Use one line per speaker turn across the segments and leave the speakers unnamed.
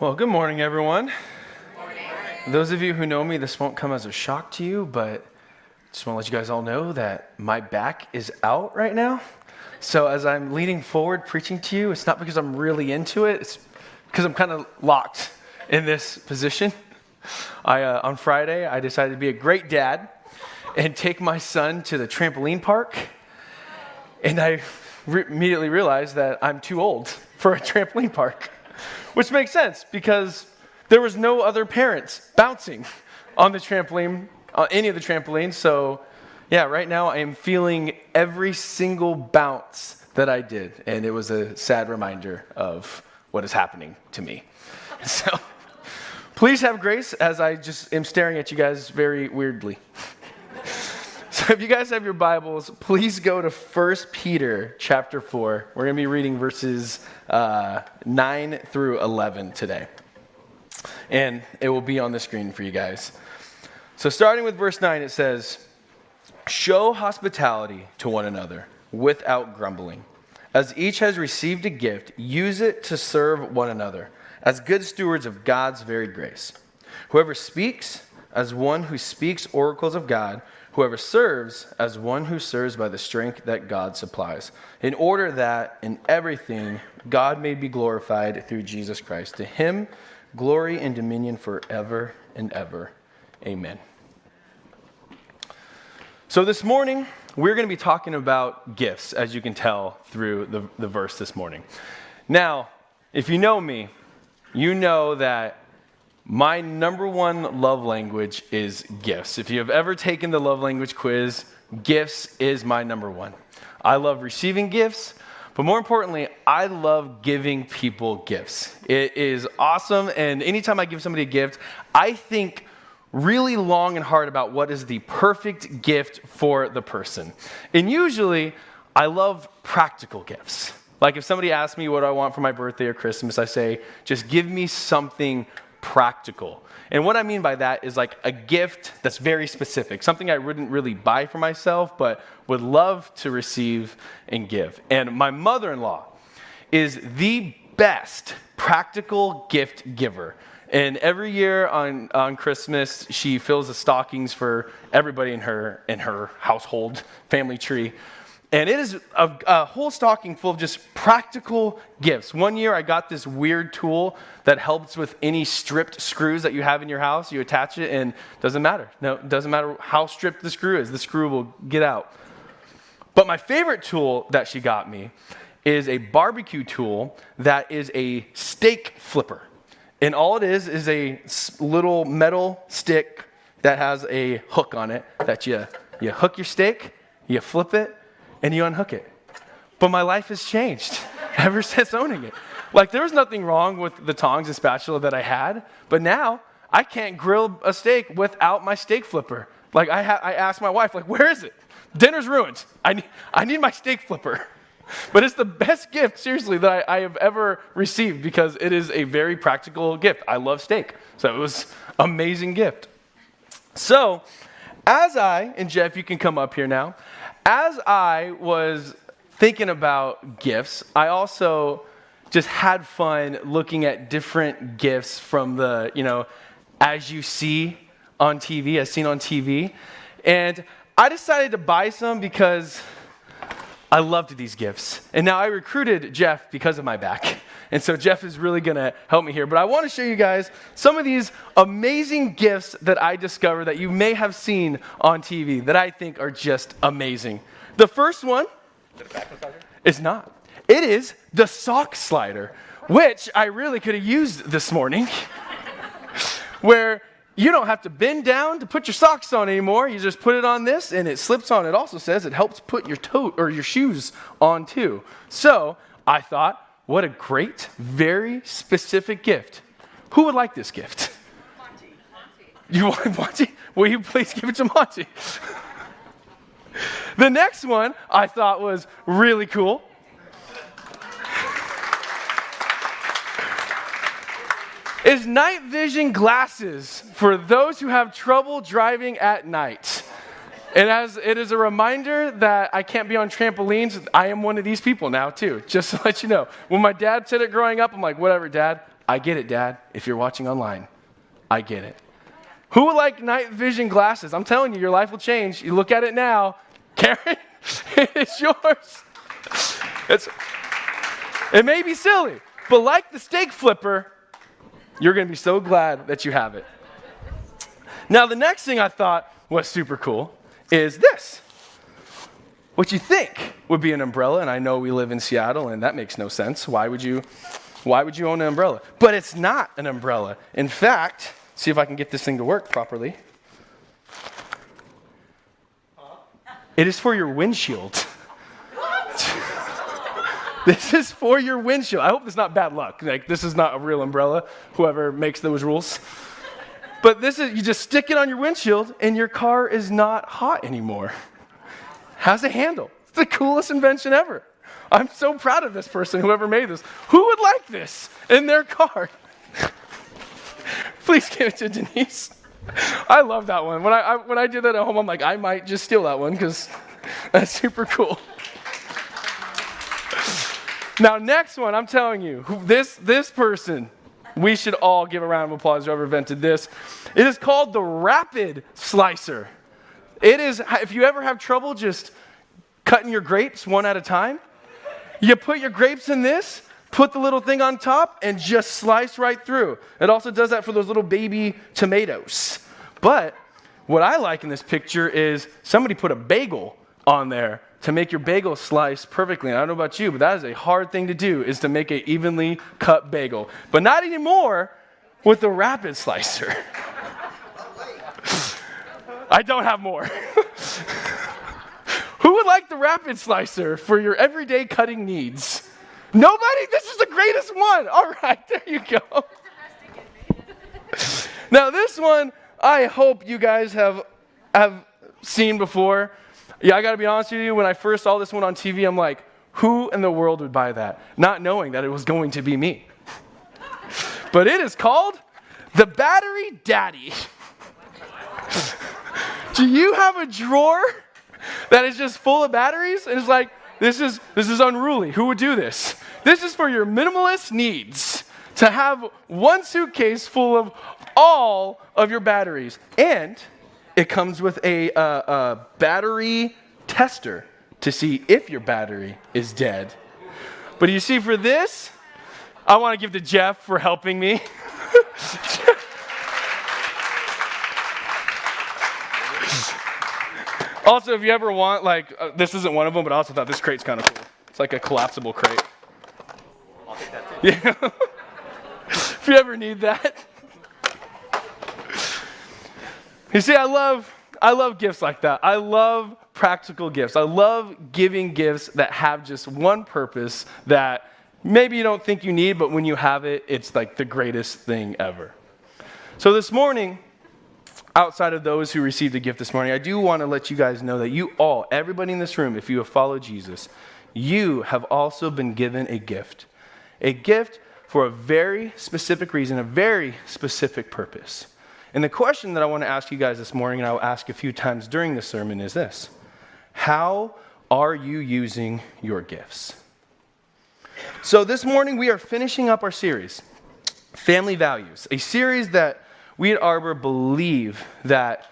Well, good morning, everyone. Those of you who know me, this won't come as a shock to you, but just want to let you guys all know that my back is out right now. So as I'm leaning forward preaching to you, it's not because I'm really into it, it's because I'm kind of locked in this position. I, uh, on Friday, I decided to be a great dad and take my son to the trampoline park. And I re- immediately realized that I'm too old for a trampoline park, which makes sense because there was no other parents bouncing on the trampoline, on any of the trampolines. So, yeah, right now I am feeling every single bounce that I did. And it was a sad reminder of what is happening to me. So, please have grace as I just am staring at you guys very weirdly. So if you guys have your Bibles, please go to 1 Peter chapter 4. We're going to be reading verses uh, 9 through 11 today. And it will be on the screen for you guys. So starting with verse 9, it says, Show hospitality to one another without grumbling. As each has received a gift, use it to serve one another as good stewards of God's varied grace. Whoever speaks, as one who speaks oracles of God, Whoever serves as one who serves by the strength that God supplies, in order that in everything God may be glorified through Jesus Christ. To him, glory and dominion forever and ever. Amen. So, this morning, we're going to be talking about gifts, as you can tell through the, the verse this morning. Now, if you know me, you know that my number one love language is gifts. If you have ever taken the love language quiz, gifts is my number one. I love receiving gifts, but more importantly, I love giving people gifts. It is awesome, and anytime I give somebody a gift, I think really long and hard about what is the perfect gift for the person. And usually, I love practical gifts. Like if somebody asks me what I want for my birthday or Christmas, I say, just give me something practical. And what I mean by that is like a gift that's very specific, something I wouldn't really buy for myself, but would love to receive and give. And my mother in law is the best practical gift giver. And every year on, on Christmas, she fills the stockings for everybody in her, in her household, family tree. And it is a, a, whole stocking full of just practical gifts. One year I got this weird tool that helps with any stripped screws that you have in your house. You attach it and doesn't matter. No, it doesn't matter how stripped the screw is, the screw will get out. But my favorite tool that she got me is a barbecue tool that is a steak flipper. And all it is is a little metal stick that has a hook on it that you, you hook your steak, you flip it, and you unhook it. But my life has changed ever since owning it. Like, there was nothing wrong with the tongs and spatula that I had, but now I can't grill a steak without my steak flipper. Like, I, ha- I asked my wife, like, where is it? Dinner's ruined. I need, I need my steak flipper. But it's the best gift, seriously, that I, I have ever received because it is a very practical gift. I love steak. So it was amazing gift. So, as I, and Jeff, you can come up here now as I was thinking about gifts, I also just had fun looking at different gifts from the, you know, as you see on TV, as seen on TV. And I decided to buy some because I loved these gifts. And now I recruited Jeff because of my back. And so Jeff is really going to help me here. But I want to show you guys some of these amazing gifts that I discovered that you may have seen on TV that I think are just amazing. The first one is not. It is the sock slider, which I really could have used this morning, where you don't have to bend down to put your socks on anymore. You just put it on this and it slips on. It also says it helps put your toe or your shoes on too. So I thought, what a great, very specific gift. Who would like this gift? Monty. Monty. You want Monty? Will you please give it to Monty? the next one I thought was really cool. Is night vision glasses for those who have trouble driving at night. And as it is a reminder that I can't be on trampolines, I am one of these people now, too, just to let you know. When my dad said it growing up, I'm like, whatever, dad, I get it, Dad. If you're watching online, I get it. Who would like night vision glasses? I'm telling you, your life will change. You look at it now. Karen, it's yours. It's, it may be silly, but like the steak flipper, you're going to be so glad that you have it. Now, the next thing I thought was super cool is this. What you think would be an umbrella, and I know we live in Seattle, and that makes no sense. Why would you, why would you own an umbrella? But it's not an umbrella. In fact, see if I can get this thing to work properly. It is for your windshield. This is for your windshield. I hope it's not bad luck. Like this is not a real umbrella. Whoever makes those rules. But this is, you just stick it on your windshield and your car is not hot anymore. Has a handle. It's the coolest invention ever. I'm so proud of this person, whoever made this. Who would like this in their car? Please give it to Denise. I love that one. When I, I, when I did that at home, I'm like, I might just steal that one because that's super cool. Now, next one, I'm telling you, this, this person we should all give a round of applause whoever invented this. It is called the Rapid Slicer. It is, if you ever have trouble just cutting your grapes one at a time, you put your grapes in this, put the little thing on top, and just slice right through. It also does that for those little baby tomatoes. But what I like in this picture is somebody put a bagel on there to make your bagel slice perfectly. And I don't know about you, but that is a hard thing to do, is to make an evenly cut bagel. But not anymore with the rapid slicer. I don't have more. Who would like the rapid slicer for your everyday cutting needs? Nobody? This is the greatest one. All right, there you go. now, this one, I hope you guys have, have seen before. Yeah, I got to be honest with you. When I first saw this one on TV, I'm like, who in the world would buy that? Not knowing that it was going to be me. but it is called the Battery Daddy. Do you have a drawer that is just full of batteries? And it's like, this is, this is unruly. Who would do this? This is for your minimalist needs to have one suitcase full of all of your batteries. And it comes with a, uh, a battery tester to see if your battery is dead. But you see, for this, I want to give to Jeff for helping me. also, if you ever want, like, uh, this isn't one of them, but I also thought this crate's kind of cool. It's like a collapsible crate. I'll take that too. Yeah. if you ever need that. You see, I love, I love gifts like that. I love practical gifts. I love giving gifts that have just one purpose that maybe you don't think you need, but when you have it, it's like the greatest thing ever. So this morning, outside of those who received a gift this morning, I do want to let you guys know that you all, everybody in this room, if you have followed Jesus, you have also been given a gift. A gift for a very specific reason, a very specific purpose. And the question that I want to ask you guys this morning, and I'll ask a few times during the sermon, is this How are you using your gifts? So, this morning we are finishing up our series, Family Values, a series that we at Arbor believe that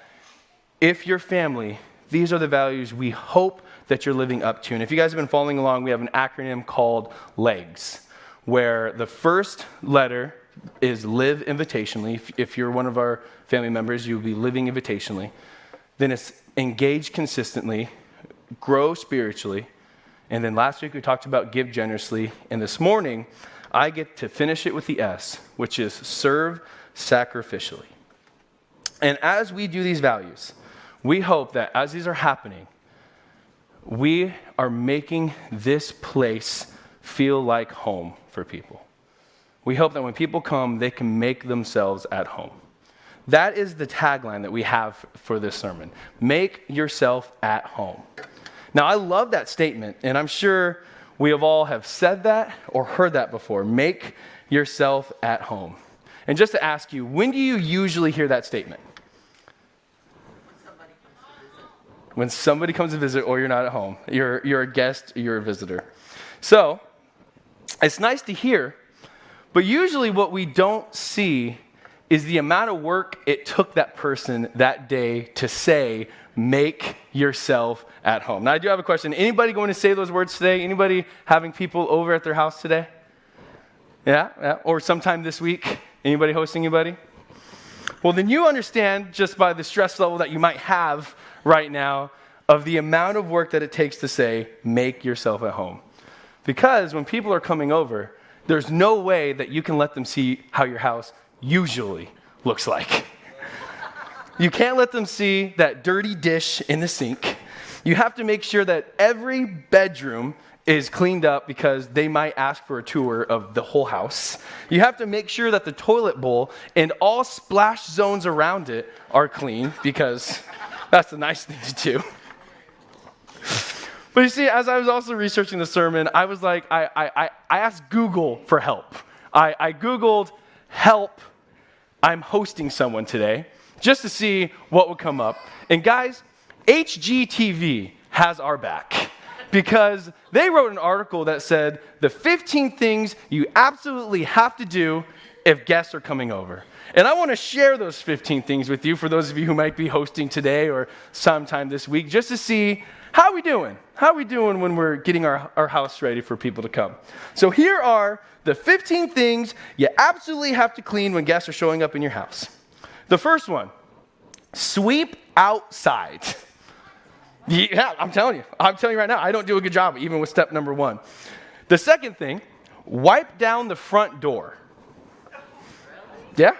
if you're family, these are the values we hope that you're living up to. And if you guys have been following along, we have an acronym called LEGS, where the first letter is live invitationally. If, if you're one of our family members, you'll be living invitationally. Then it's engage consistently, grow spiritually. And then last week we talked about give generously. And this morning, I get to finish it with the S, which is serve sacrificially. And as we do these values, we hope that as these are happening, we are making this place feel like home for people. We hope that when people come, they can make themselves at home. That is the tagline that we have for this sermon make yourself at home. Now, I love that statement, and I'm sure we have all have said that or heard that before. Make yourself at home. And just to ask you, when do you usually hear that statement? When somebody comes to visit or you're not at home. You're, you're a guest, you're a visitor. So, it's nice to hear But usually, what we don't see is the amount of work it took that person that day to say, make yourself at home. Now, I do have a question. Anybody going to say those words today? Anybody having people over at their house today? Yeah? yeah? Or sometime this week? Anybody hosting anybody? Well, then you understand just by the stress level that you might have right now of the amount of work that it takes to say, make yourself at home. Because when people are coming over, there's no way that you can let them see how your house usually looks like. you can't let them see that dirty dish in the sink. You have to make sure that every bedroom is cleaned up because they might ask for a tour of the whole house. You have to make sure that the toilet bowl and all splash zones around it are clean because that's the nice thing to do. But you see, as I was also researching the sermon, I was like, I, I, I asked Google for help. I, I Googled help, I'm hosting someone today, just to see what would come up. And guys, HGTV has our back because they wrote an article that said the 15 things you absolutely have to do if guests are coming over. And I want to share those 15 things with you for those of you who might be hosting today or sometime this week, just to see how are we doing? How are we doing when we're getting our, our house ready for people to come? So here are the 15 things you absolutely have to clean when guests are showing up in your house. The first one, sweep outside. Yeah, I'm telling you. I'm telling you right now, I don't do a good job, even with step number one. The second thing, wipe down the front door. Yeah?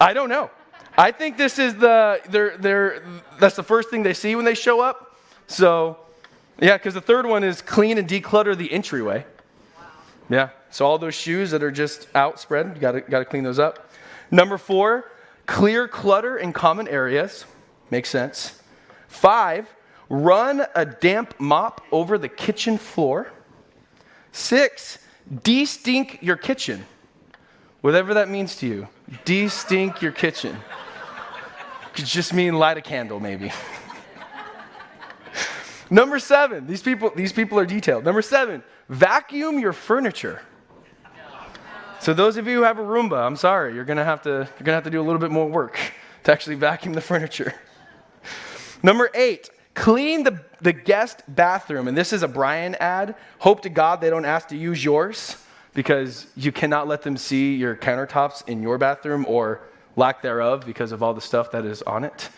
I don't know. I think this is the, they're, they're, that's the first thing they see when they show up. So, yeah, because the third one is clean and declutter the entryway. Wow. Yeah, so all those shoes that are just outspread, you gotta, gotta clean those up. Number four, clear clutter in common areas. Makes sense. Five, run a damp mop over the kitchen floor. Six, de-stink your kitchen. Whatever that means to you. De-stink your kitchen. Could just mean light a candle, maybe. Number seven, these people, these people are detailed. Number seven, vacuum your furniture. So those of you who have a Roomba, I'm sorry, you're gonna have to you're gonna have to do a little bit more work to actually vacuum the furniture. Number eight, clean the, the guest bathroom. And this is a Brian ad. Hope to God they don't ask to use yours because you cannot let them see your countertops in your bathroom or lack thereof because of all the stuff that is on it.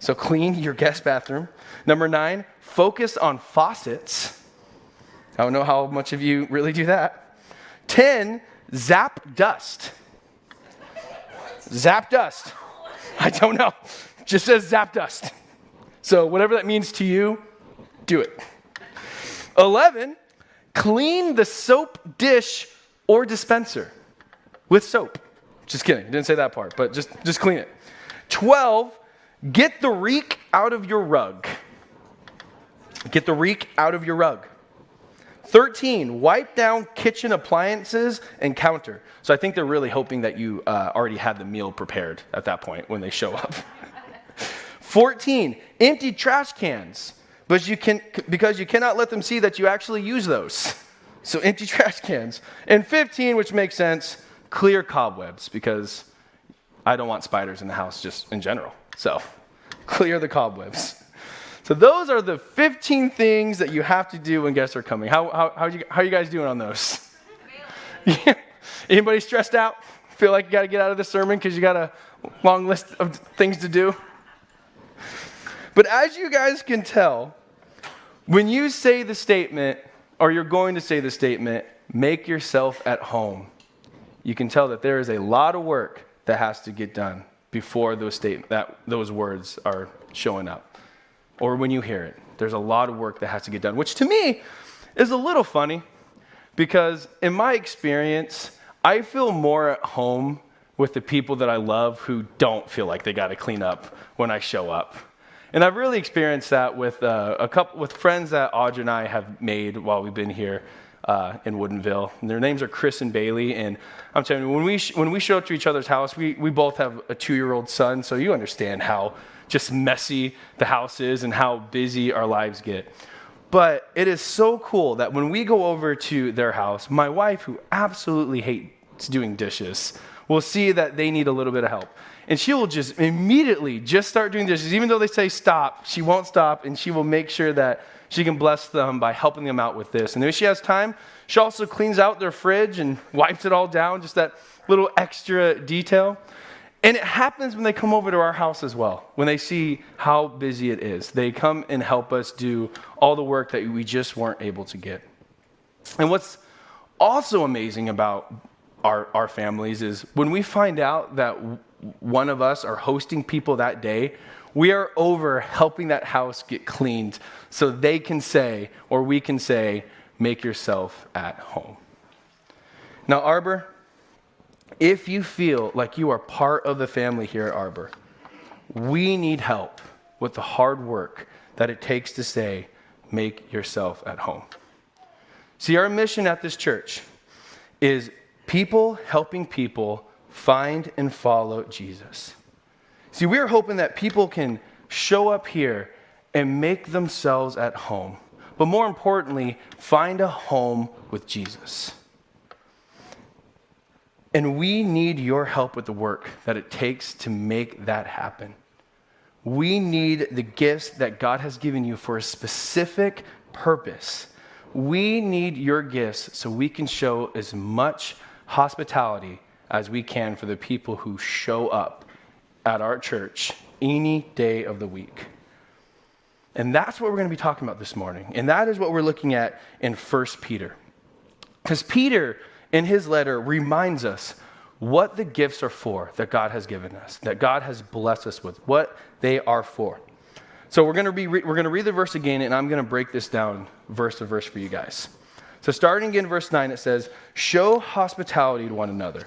So clean your guest bathroom. Number nine, focus on faucets. I don't know how much of you really do that. 10, zap dust. Zap dust. I don't know. Just says zap dust. So, whatever that means to you, do it. 11, clean the soap dish or dispenser with soap. Just kidding, didn't say that part, but just, just clean it. 12, get the reek out of your rug. Get the reek out of your rug. 13, wipe down kitchen appliances and counter. So I think they're really hoping that you uh, already had the meal prepared at that point when they show up. 14, empty trash cans, but you can, because you cannot let them see that you actually use those. So empty trash cans. And 15, which makes sense, clear cobwebs, because I don't want spiders in the house just in general. So clear the cobwebs. So those are the 15 things that you have to do when guests are coming. How, how, how, you, how are you guys doing on those? Anybody stressed out? Feel like you got to get out of the sermon because you got a long list of things to do? But as you guys can tell, when you say the statement, or you're going to say the statement, make yourself at home, you can tell that there is a lot of work that has to get done before those, state, that, those words are showing up. Or when you hear it, there's a lot of work that has to get done, which to me is a little funny because in my experience, I feel more at home with the people that I love who don't feel like they got to clean up when I show up. And I've really experienced that with uh, a couple with friends that Audrey and I have made while we've been here uh, in Woodinville. And their names are Chris and Bailey. And I'm telling you, when we sh- when we show up to each other's house, we we both have a two year old son, so you understand how just messy the house is and how busy our lives get. But it is so cool that when we go over to their house, my wife, who absolutely hates doing dishes, will see that they need a little bit of help. And she will just immediately just start doing dishes. Even though they say stop, she won't stop, and she will make sure that she can bless them by helping them out with this. And if she has time, she also cleans out their fridge and wipes it all down, just that little extra detail. And it happens when they come over to our house as well, when they see how busy it is. They come and help us do all the work that we just weren't able to get. And what's also amazing about our, our families is when we find out that one of us are hosting people that day, we are over helping that house get cleaned so they can say, or we can say, make yourself at home. Now, Arbor, if you feel like you are part of the family here at Arbor, we need help with the hard work that it takes to say, make yourself at home. See, our mission at this church is people helping people find and follow Jesus. See, we're hoping that people can show up here and make themselves at home, but more importantly, find a home with Jesus. And we need your help with the work that it takes to make that happen. We need the gifts that God has given you for a specific purpose. We need your gifts so we can show as much hospitality as we can for the people who show up at our church any day of the week. And that's what we're going to be talking about this morning. And that is what we're looking at in 1 Peter. Because Peter in his letter reminds us what the gifts are for that God has given us, that God has blessed us with, what they are for. So we're going to, be, we're going to read the verse again, and I'm going to break this down verse to verse for you guys. So starting in verse 9, it says, Show hospitality to one another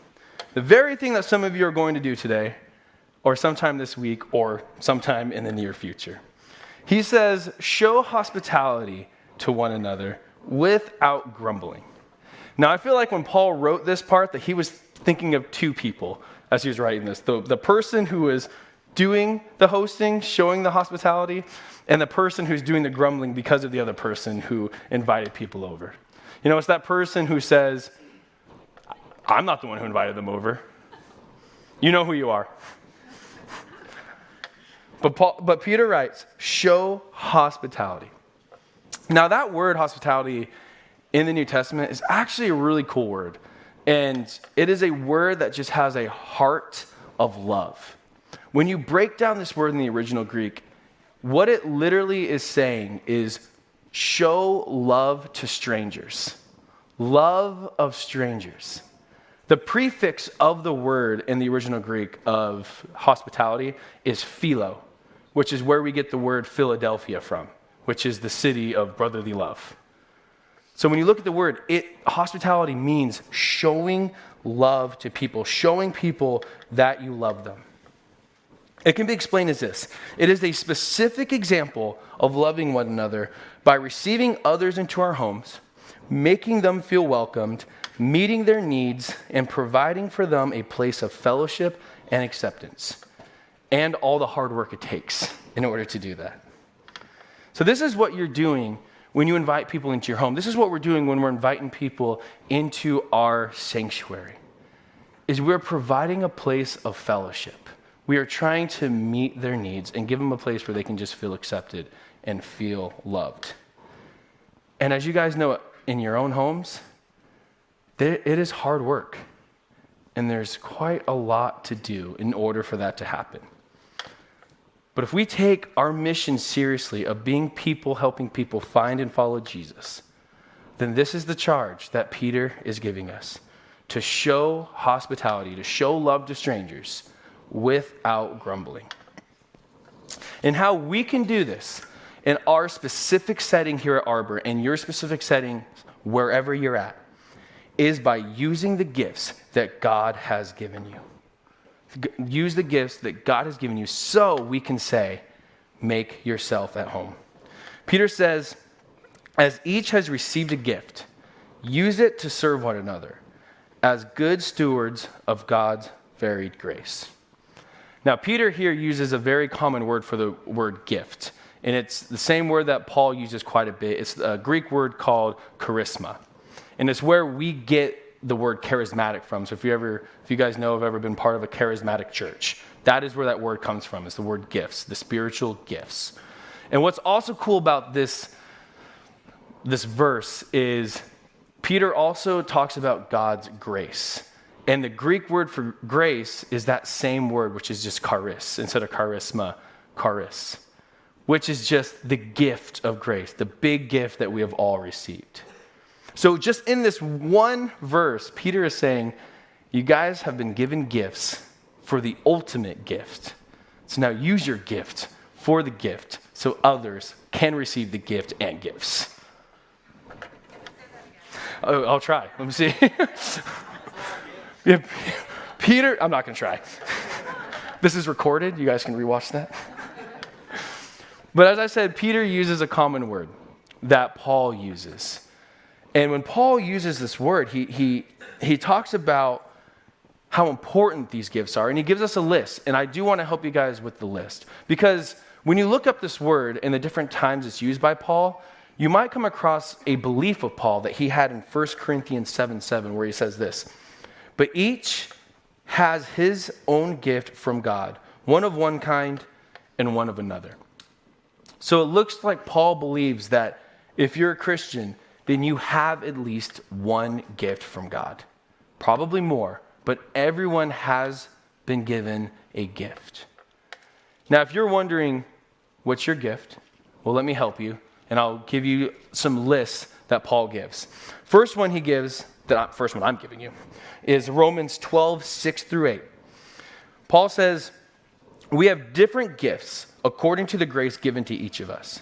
the very thing that some of you are going to do today, or sometime this week, or sometime in the near future. He says, show hospitality to one another without grumbling. Now, I feel like when Paul wrote this part, that he was thinking of two people as he was writing this the, the person who is doing the hosting, showing the hospitality, and the person who's doing the grumbling because of the other person who invited people over. You know, it's that person who says, I'm not the one who invited them over. You know who you are. But, Paul, but Peter writes, show hospitality. Now, that word hospitality in the New Testament is actually a really cool word. And it is a word that just has a heart of love. When you break down this word in the original Greek, what it literally is saying is show love to strangers. Love of strangers. The prefix of the word in the original Greek of hospitality is philo, which is where we get the word Philadelphia from, which is the city of brotherly love. So when you look at the word, it hospitality means showing love to people, showing people that you love them. It can be explained as this it is a specific example of loving one another by receiving others into our homes, making them feel welcomed, meeting their needs, and providing for them a place of fellowship and acceptance, and all the hard work it takes in order to do that. So, this is what you're doing when you invite people into your home. This is what we're doing when we're inviting people into our sanctuary. Is we're providing a place of fellowship. We are trying to meet their needs and give them a place where they can just feel accepted and feel loved. And as you guys know, in your own homes, it is hard work. And there's quite a lot to do in order for that to happen. But if we take our mission seriously of being people helping people find and follow Jesus, then this is the charge that Peter is giving us to show hospitality, to show love to strangers without grumbling. And how we can do this in our specific setting here at Arbor, in your specific setting wherever you're at, is by using the gifts that God has given you. Use the gifts that God has given you so we can say, make yourself at home. Peter says, as each has received a gift, use it to serve one another as good stewards of God's varied grace. Now, Peter here uses a very common word for the word gift, and it's the same word that Paul uses quite a bit. It's a Greek word called charisma, and it's where we get the word charismatic from. So, if you ever, if you guys know, have ever been part of a charismatic church, that is where that word comes from. It's the word gifts, the spiritual gifts. And what's also cool about this this verse is Peter also talks about God's grace. And the Greek word for grace is that same word, which is just charis, instead of charisma, charis, which is just the gift of grace, the big gift that we have all received. So, just in this one verse, Peter is saying, You guys have been given gifts for the ultimate gift. So now use your gift for the gift so others can receive the gift and gifts. Oh, I'll try. Let me see. Yeah, Peter, I'm not going to try. this is recorded. You guys can rewatch that. But as I said, Peter uses a common word that Paul uses. And when Paul uses this word, he, he, he talks about how important these gifts are. And he gives us a list. And I do want to help you guys with the list. Because when you look up this word and the different times it's used by Paul, you might come across a belief of Paul that he had in 1 Corinthians 7 7, where he says this but each has his own gift from God, one of one kind and one of another. So it looks like Paul believes that if you're a Christian, then you have at least one gift from God. Probably more, but everyone has been given a gift. Now, if you're wondering, what's your gift? Well, let me help you, and I'll give you some lists that Paul gives. First one he gives the first one I'm giving you, is Romans 12, 6 through 8. Paul says, We have different gifts according to the grace given to each of us.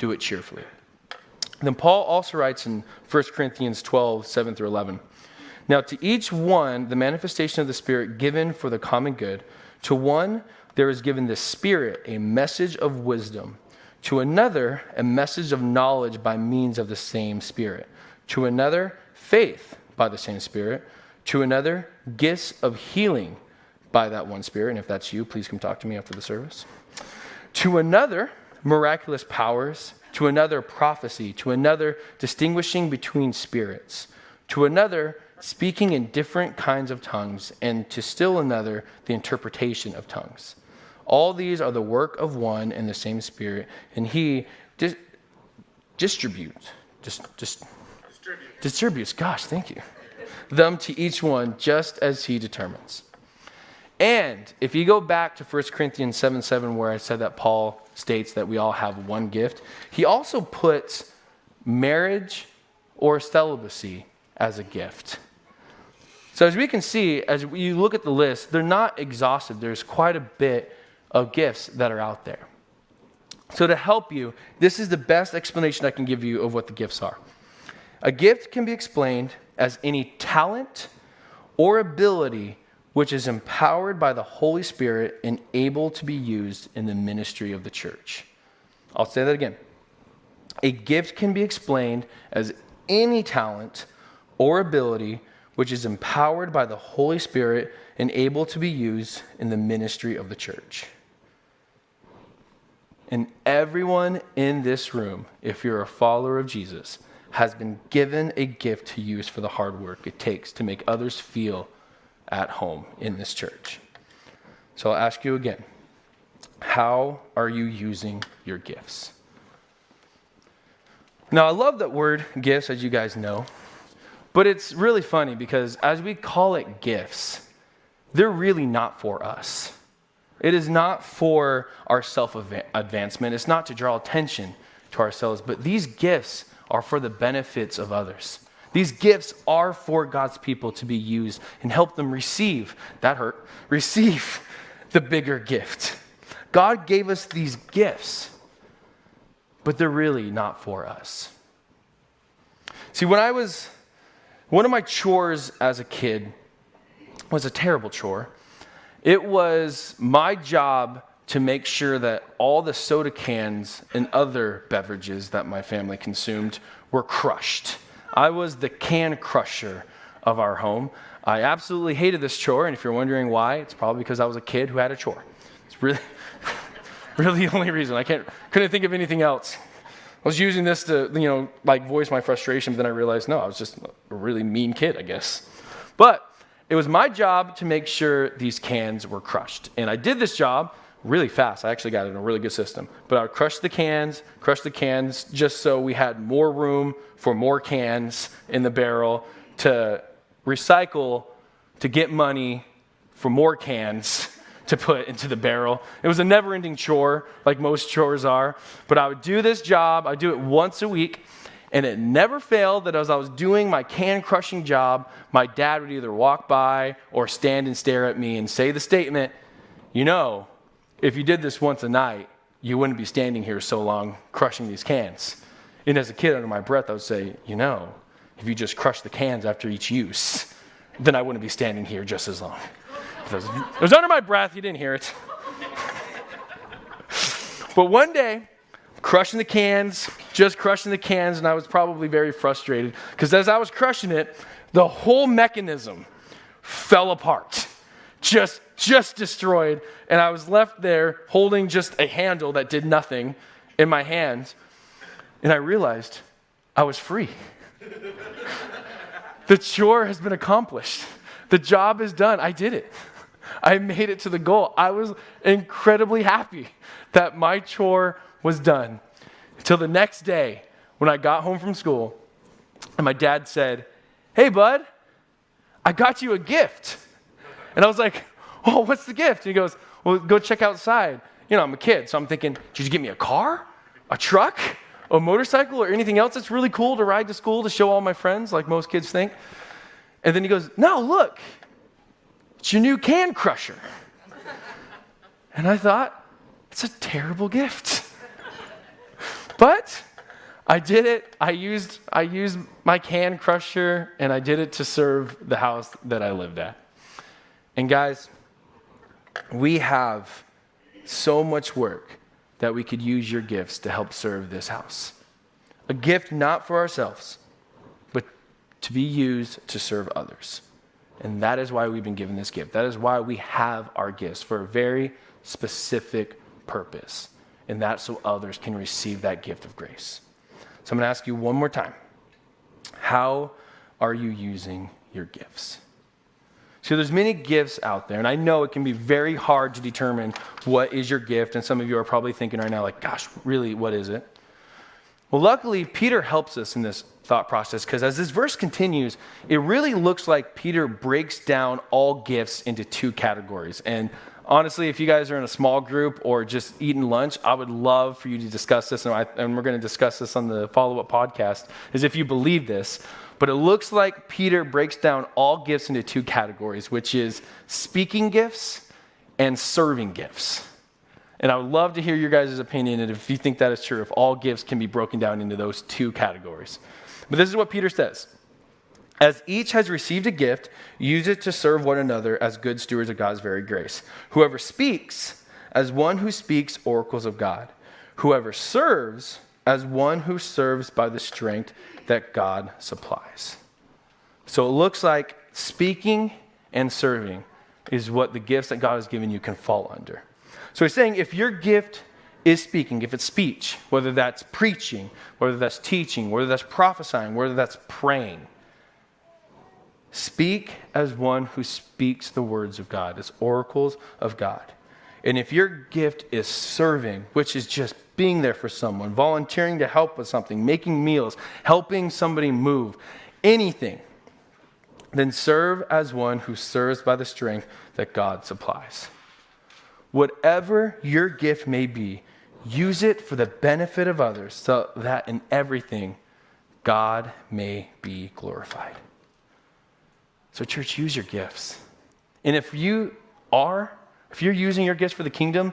do it cheerfully. Then Paul also writes in 1 Corinthians 12, 7 through 11. Now, to each one, the manifestation of the Spirit given for the common good. To one, there is given the Spirit a message of wisdom, to another, a message of knowledge by means of the same Spirit, to another, faith by the same Spirit, to another, gifts of healing by that one Spirit. And if that's you, please come talk to me after the service. To another, miraculous powers, to another, prophecy, to another, distinguishing between spirits, to another, speaking in different kinds of tongues, and to still another, the interpretation of tongues. All these are the work of one and the same Spirit, and He di- distributes, just, just distributes. distributes. Gosh, thank you. Them to each one just as He determines. And if you go back to 1 Corinthians 7 7, where I said that Paul states that we all have one gift, he also puts marriage or celibacy as a gift. So, as we can see, as you look at the list, they're not exhaustive. There's quite a bit of gifts that are out there. So, to help you, this is the best explanation I can give you of what the gifts are. A gift can be explained as any talent or ability which is empowered by the Holy Spirit and able to be used in the ministry of the church. I'll say that again. A gift can be explained as any talent or ability which is empowered by the Holy Spirit and able to be used in the ministry of the church. And everyone in this room, if you're a follower of Jesus, has been given a gift to use for the hard work it takes to make others feel at home in this church. So I'll ask you again how are you using your gifts? Now, I love that word gifts, as you guys know, but it's really funny because as we call it gifts, they're really not for us. It is not for our self advancement, it's not to draw attention to ourselves, but these gifts are for the benefits of others. These gifts are for God's people to be used and help them receive, that hurt, receive the bigger gift. God gave us these gifts, but they're really not for us. See, when I was, one of my chores as a kid was a terrible chore. It was my job to make sure that all the soda cans and other beverages that my family consumed were crushed. I was the can crusher of our home. I absolutely hated this chore, and if you're wondering why, it's probably because I was a kid who had a chore. It's really, really the only reason. I can't, couldn't think of anything else. I was using this to, you know, like voice my frustration, but then I realized, no, I was just a really mean kid, I guess. But it was my job to make sure these cans were crushed. And I did this job really fast. I actually got it in a really good system. But I would crush the cans, crush the cans just so we had more room for more cans in the barrel to recycle, to get money for more cans to put into the barrel. It was a never ending chore, like most chores are. But I would do this job, I'd do it once a week. And it never failed that as I was doing my can crushing job, my dad would either walk by or stand and stare at me and say the statement, You know, if you did this once a night, you wouldn't be standing here so long crushing these cans. And as a kid, under my breath, I would say, you know, if you just crush the cans after each use, then I wouldn't be standing here just as long. It was, it was under my breath, you didn't hear it. but one day, crushing the cans, just crushing the cans, and I was probably very frustrated because as I was crushing it, the whole mechanism fell apart. Just just destroyed, and I was left there holding just a handle that did nothing in my hand, and I realized I was free. the chore has been accomplished. The job is done. I did it. I made it to the goal. I was incredibly happy that my chore was done. Until the next day when I got home from school and my dad said, Hey, bud, I got you a gift. And I was like, Oh, what's the gift? And he goes, Well, go check outside. You know, I'm a kid, so I'm thinking, Did you get me a car? A truck? A motorcycle? Or anything else that's really cool to ride to school to show all my friends, like most kids think? And then he goes, No, look, it's your new can crusher. And I thought, It's a terrible gift. but I did it. I used, I used my can crusher and I did it to serve the house that I lived at. And guys, we have so much work that we could use your gifts to help serve this house. A gift not for ourselves, but to be used to serve others. And that is why we've been given this gift. That is why we have our gifts for a very specific purpose. And that's so others can receive that gift of grace. So I'm going to ask you one more time How are you using your gifts? So there's many gifts out there, and I know it can be very hard to determine what is your gift, and some of you are probably thinking right now, like, gosh, really, what is it? Well, luckily, Peter helps us in this thought process because as this verse continues, it really looks like Peter breaks down all gifts into two categories. And honestly, if you guys are in a small group or just eating lunch, I would love for you to discuss this, and, I, and we're going to discuss this on the follow up podcast, is if you believe this. But it looks like Peter breaks down all gifts into two categories, which is speaking gifts and serving gifts. And I would love to hear your guys' opinion and if you think that is true, if all gifts can be broken down into those two categories. But this is what Peter says. As each has received a gift, use it to serve one another as good stewards of God's very grace. Whoever speaks, as one who speaks oracles of God. Whoever serves, as one who serves by the strength that God supplies. So it looks like speaking and serving is what the gifts that God has given you can fall under. So he's saying if your gift is speaking, if it's speech, whether that's preaching, whether that's teaching, whether that's prophesying, whether that's praying, speak as one who speaks the words of God, as oracles of God. And if your gift is serving, which is just being there for someone, volunteering to help with something, making meals, helping somebody move, anything, then serve as one who serves by the strength that God supplies. Whatever your gift may be, use it for the benefit of others so that in everything God may be glorified. So, church, use your gifts. And if you are, if you're using your gifts for the kingdom,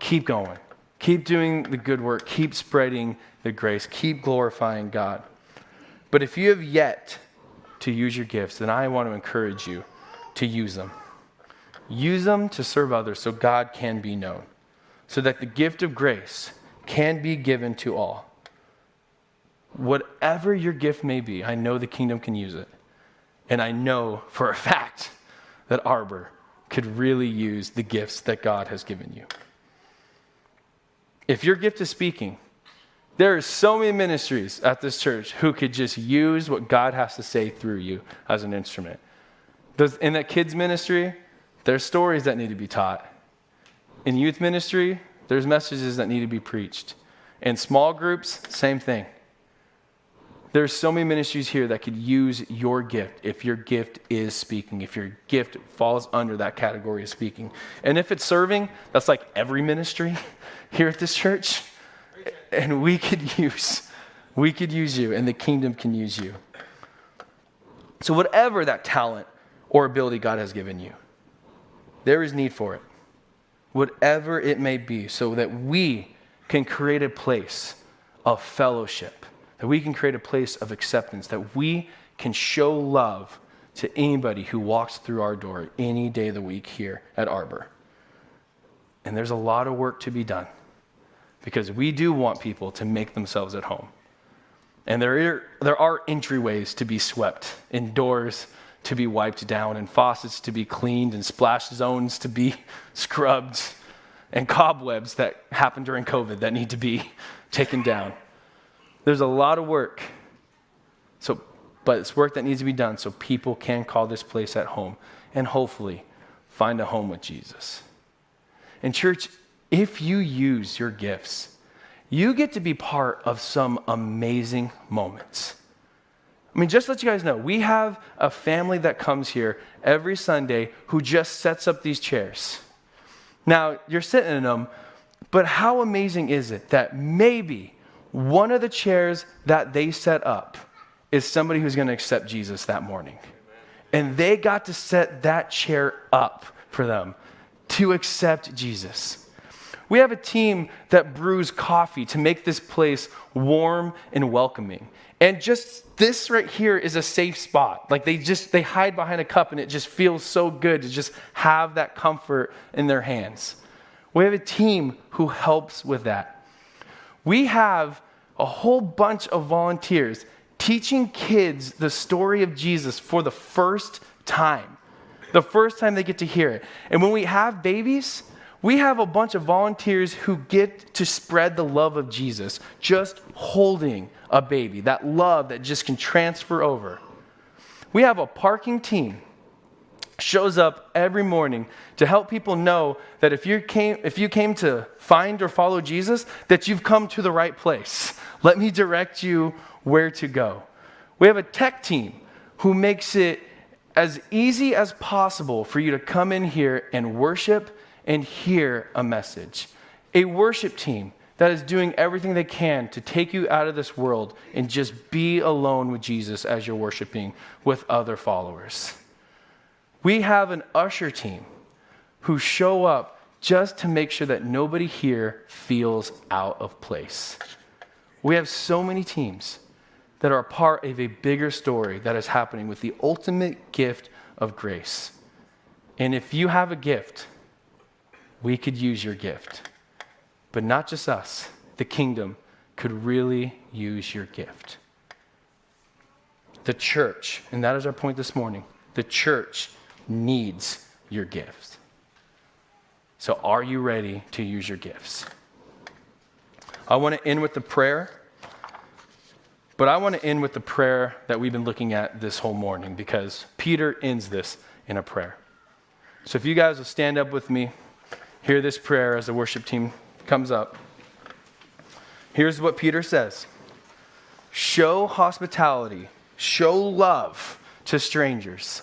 keep going. Keep doing the good work. Keep spreading the grace. Keep glorifying God. But if you have yet to use your gifts, then I want to encourage you to use them. Use them to serve others so God can be known, so that the gift of grace can be given to all. Whatever your gift may be, I know the kingdom can use it. And I know for a fact that Arbor could really use the gifts that God has given you. If your gift is speaking, there are so many ministries at this church who could just use what God has to say through you as an instrument. in that kids' ministry, there's stories that need to be taught. In youth ministry, there's messages that need to be preached. In small groups, same thing. There's so many ministries here that could use your gift if your gift is speaking, if your gift falls under that category of speaking. And if it's serving, that's like every ministry here at this church. And we could use we could use you and the kingdom can use you. So whatever that talent or ability god has given you there is need for it. Whatever it may be so that we can create a place of fellowship that we can create a place of acceptance that we can show love to anybody who walks through our door any day of the week here at arbor and there's a lot of work to be done because we do want people to make themselves at home. And there are, there are entryways to be swept, and doors to be wiped down, and faucets to be cleaned, and splash zones to be scrubbed, and cobwebs that happened during COVID that need to be taken down. There's a lot of work. So, but it's work that needs to be done so people can call this place at home and hopefully find a home with Jesus. And, church, if you use your gifts, you get to be part of some amazing moments. I mean, just to let you guys know, we have a family that comes here every Sunday who just sets up these chairs. Now, you're sitting in them, but how amazing is it that maybe one of the chairs that they set up is somebody who's going to accept Jesus that morning? And they got to set that chair up for them to accept Jesus. We have a team that brews coffee to make this place warm and welcoming. And just this right here is a safe spot. Like they just they hide behind a cup and it just feels so good to just have that comfort in their hands. We have a team who helps with that. We have a whole bunch of volunteers teaching kids the story of Jesus for the first time. The first time they get to hear it. And when we have babies, we have a bunch of volunteers who get to spread the love of Jesus just holding a baby, that love that just can transfer over. We have a parking team shows up every morning to help people know that if you came if you came to find or follow Jesus that you've come to the right place. Let me direct you where to go. We have a tech team who makes it as easy as possible for you to come in here and worship and hear a message. A worship team that is doing everything they can to take you out of this world and just be alone with Jesus as you're worshiping with other followers. We have an usher team who show up just to make sure that nobody here feels out of place. We have so many teams that are a part of a bigger story that is happening with the ultimate gift of grace. And if you have a gift, we could use your gift. But not just us, the kingdom could really use your gift. The church, and that is our point this morning, the church needs your gifts. So, are you ready to use your gifts? I want to end with the prayer, but I want to end with the prayer that we've been looking at this whole morning because Peter ends this in a prayer. So, if you guys will stand up with me hear this prayer as the worship team comes up. Here's what Peter says Show hospitality, show love to strangers